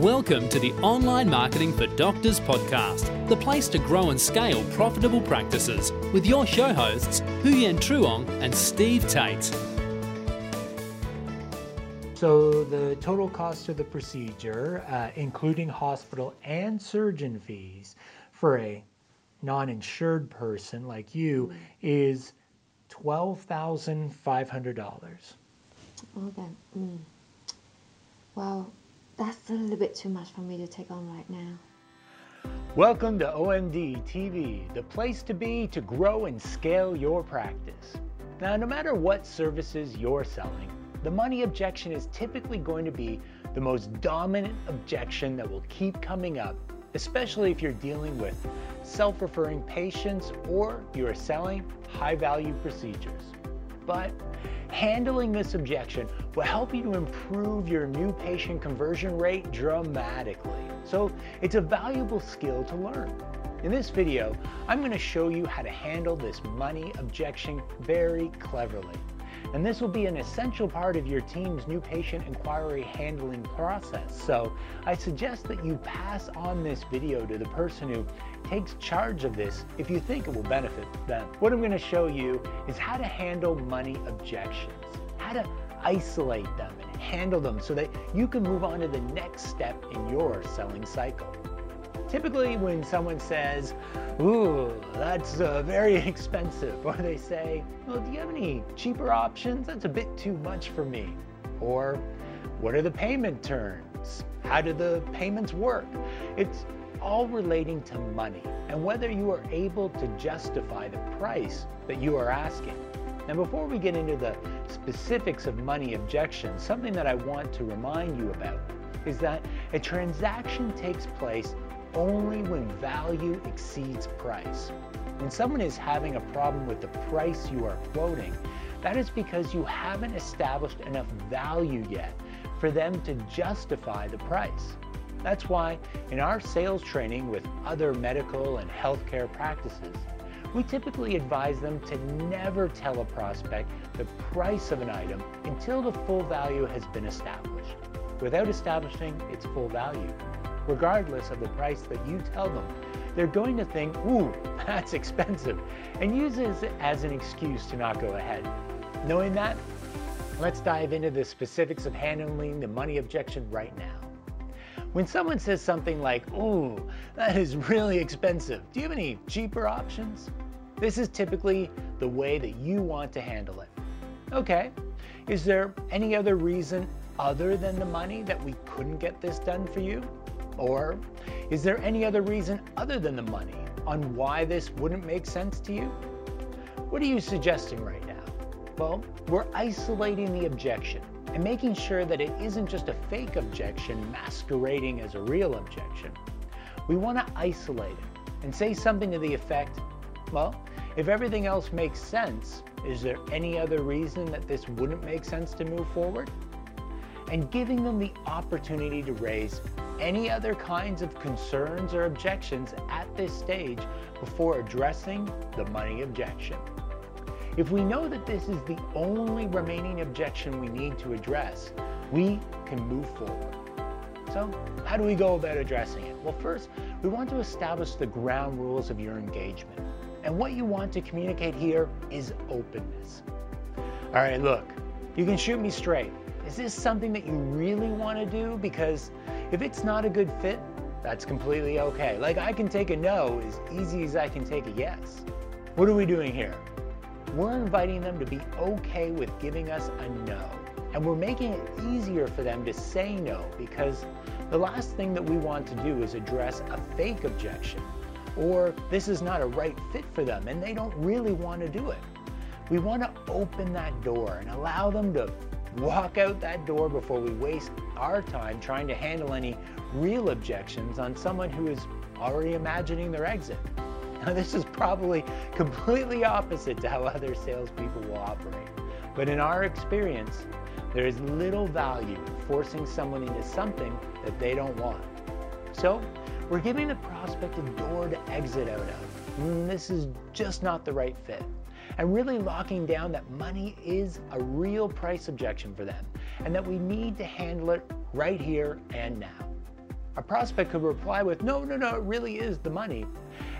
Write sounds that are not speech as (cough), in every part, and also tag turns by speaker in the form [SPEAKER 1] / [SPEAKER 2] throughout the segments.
[SPEAKER 1] Welcome to the Online Marketing for Doctors podcast, the place to grow and scale profitable practices with your show hosts, Huyen Truong and Steve Tate.
[SPEAKER 2] So, the total cost of the procedure, uh, including hospital and surgeon fees for a non insured person like you, is $12,500.
[SPEAKER 3] Okay. Mm. Well, that's a little bit too much for me to take on right now.
[SPEAKER 2] Welcome to OMD TV, the place to be to grow and scale your practice. Now, no matter what services you're selling, the money objection is typically going to be the most dominant objection that will keep coming up, especially if you're dealing with self referring patients or you are selling high value procedures. But handling this objection will help you to improve your new patient conversion rate dramatically. So it's a valuable skill to learn. In this video, I'm going to show you how to handle this money objection very cleverly. And this will be an essential part of your team's new patient inquiry handling process. So I suggest that you pass on this video to the person who takes charge of this if you think it will benefit them. What I'm going to show you is how to handle money objections, how to isolate them and handle them so that you can move on to the next step in your selling cycle. Typically, when someone says, Ooh, that's uh, very (laughs) expensive, or they say, Well, do you have any cheaper options? That's a bit too much for me. Or, What are the payment terms? How do the payments work? It's all relating to money and whether you are able to justify the price that you are asking. And before we get into the specifics of money objections, something that I want to remind you about is that a transaction takes place only when value exceeds price. When someone is having a problem with the price you are quoting, that is because you haven't established enough value yet for them to justify the price. That's why in our sales training with other medical and healthcare practices, we typically advise them to never tell a prospect the price of an item until the full value has been established, without establishing its full value regardless of the price that you tell them. They're going to think, ooh, (laughs) that's expensive, and use it as an excuse to not go ahead. Knowing that, let's dive into the specifics of handling the money objection right now. When someone says something like, ooh, that is really expensive, do you have any cheaper options? This is typically the way that you want to handle it. Okay, is there any other reason other than the money that we couldn't get this done for you? Or is there any other reason other than the money on why this wouldn't make sense to you? What are you suggesting right now? Well, we're isolating the objection and making sure that it isn't just a fake objection masquerading as a real objection. We want to isolate it and say something to the effect, well, if everything else makes sense, is there any other reason that this wouldn't make sense to move forward? And giving them the opportunity to raise any other kinds of concerns or objections at this stage before addressing the money objection. If we know that this is the only remaining objection we need to address, we can move forward. So, how do we go about addressing it? Well, first, we want to establish the ground rules of your engagement. And what you want to communicate here is openness. All right, look, you can shoot me straight. Is this something that you really want to do? Because if it's not a good fit, that's completely okay. Like I can take a no as easy as I can take a yes. What are we doing here? We're inviting them to be okay with giving us a no. And we're making it easier for them to say no because the last thing that we want to do is address a fake objection or this is not a right fit for them and they don't really want to do it. We want to open that door and allow them to walk out that door before we waste our time trying to handle any real objections on someone who is already imagining their exit. Now, this is probably completely opposite to how other salespeople will operate. But in our experience, there is little value in forcing someone into something that they don't want. So, we're giving the prospect a door to exit out of. This is just not the right fit and really locking down that money is a real price objection for them and that we need to handle it right here and now. A prospect could reply with, no, no, no, it really is the money.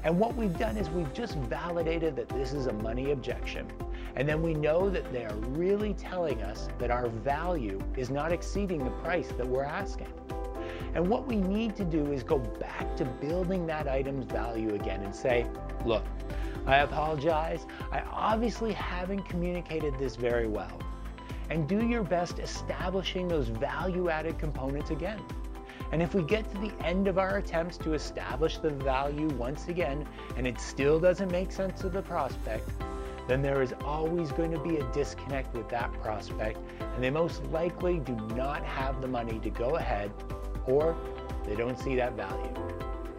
[SPEAKER 2] And what we've done is we've just validated that this is a money objection. And then we know that they are really telling us that our value is not exceeding the price that we're asking. And what we need to do is go back to building that item's value again and say, look, I apologize. I obviously haven't communicated this very well. And do your best establishing those value added components again. And if we get to the end of our attempts to establish the value once again and it still doesn't make sense to the prospect, then there is always going to be a disconnect with that prospect and they most likely do not have the money to go ahead or they don't see that value.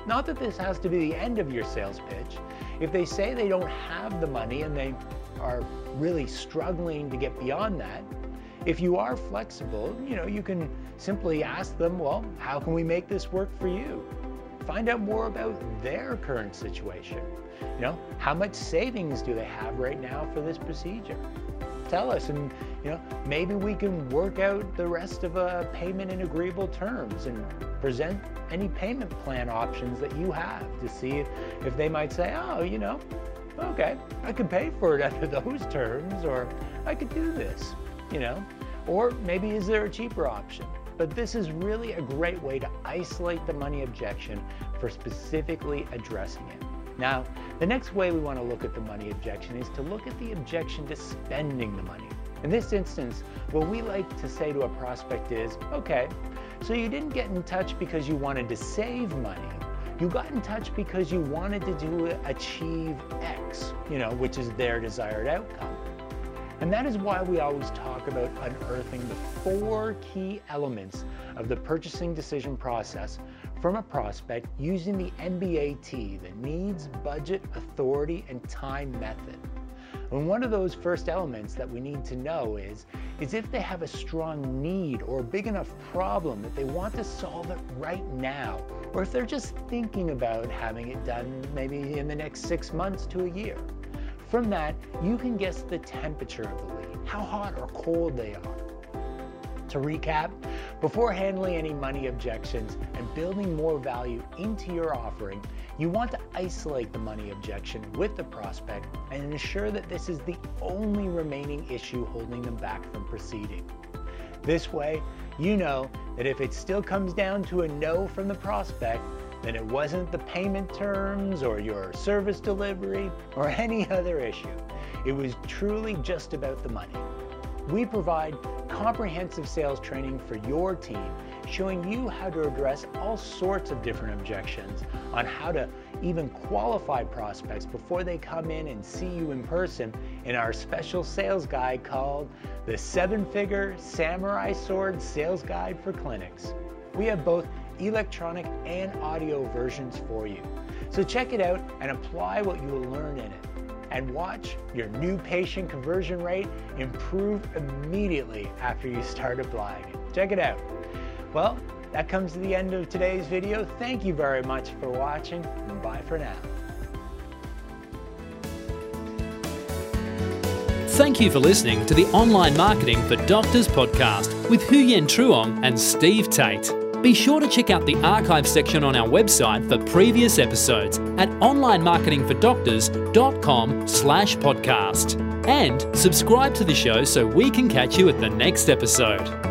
[SPEAKER 2] Not that this has to be the end of your sales pitch. If they say they don't have the money and they are really struggling to get beyond that, if you are flexible, you know, you can simply ask them, well, how can we make this work for you? Find out more about their current situation. You know, how much savings do they have right now for this procedure? Tell us and you know, maybe we can work out the rest of a payment in agreeable terms and present any payment plan options that you have to see if, if they might say, oh, you know, okay, I could pay for it (laughs) under those terms or I could do this you know? Or maybe is there a cheaper option? But this is really a great way to isolate the money objection for specifically addressing it. Now, the next way we want to look at the money objection is to look at the objection to spending the money. In this instance, what we like to say to a prospect is, okay, so you didn't get in touch because you wanted to save money. You got in touch because you wanted to do achieve X, you know, which is their desired outcome. And that is why we always talk about unearthing the four key elements of the purchasing decision process from a prospect using the NBAT, the needs, budget, authority, and time method. And one of those first elements that we need to know is, is if they have a strong need or a big enough problem that they want to solve it right now, or if they're just thinking about having it done maybe in the next six months to a year. From that, you can guess the temperature of the lead, how hot or cold they are. To recap, before handling any money objections and building more value into your offering, you want to isolate the money objection with the prospect and ensure that this is the only remaining issue holding them back from proceeding. This way, you know that if it still comes down to a no from the prospect, then it wasn't the payment terms or your service delivery or (laughs) any other issue. It was truly just about the money. We provide comprehensive sales training for your team, showing you how to address all sorts of different objections on how to even qualify prospects before they come in and see you in person in our special sales guide called the Seven Figure Samurai Sword Sales Guide for Clinics. We have both electronic and audio versions for you. So check it out and apply what you will learn in it. And watch your new patient conversion rate improve immediately after you start applying it. Check it out. Well, that comes to the end of today's video. Thank you very much for watching and bye for now.
[SPEAKER 1] Thank you for listening to the Online Marketing for Doctors podcast with Huyen Truong and Steve Tate. Be sure to check out the archive section on our website for previous episodes at onlinemarketingfordoctors.com slash podcast. And subscribe to the show so we can catch you at the next episode.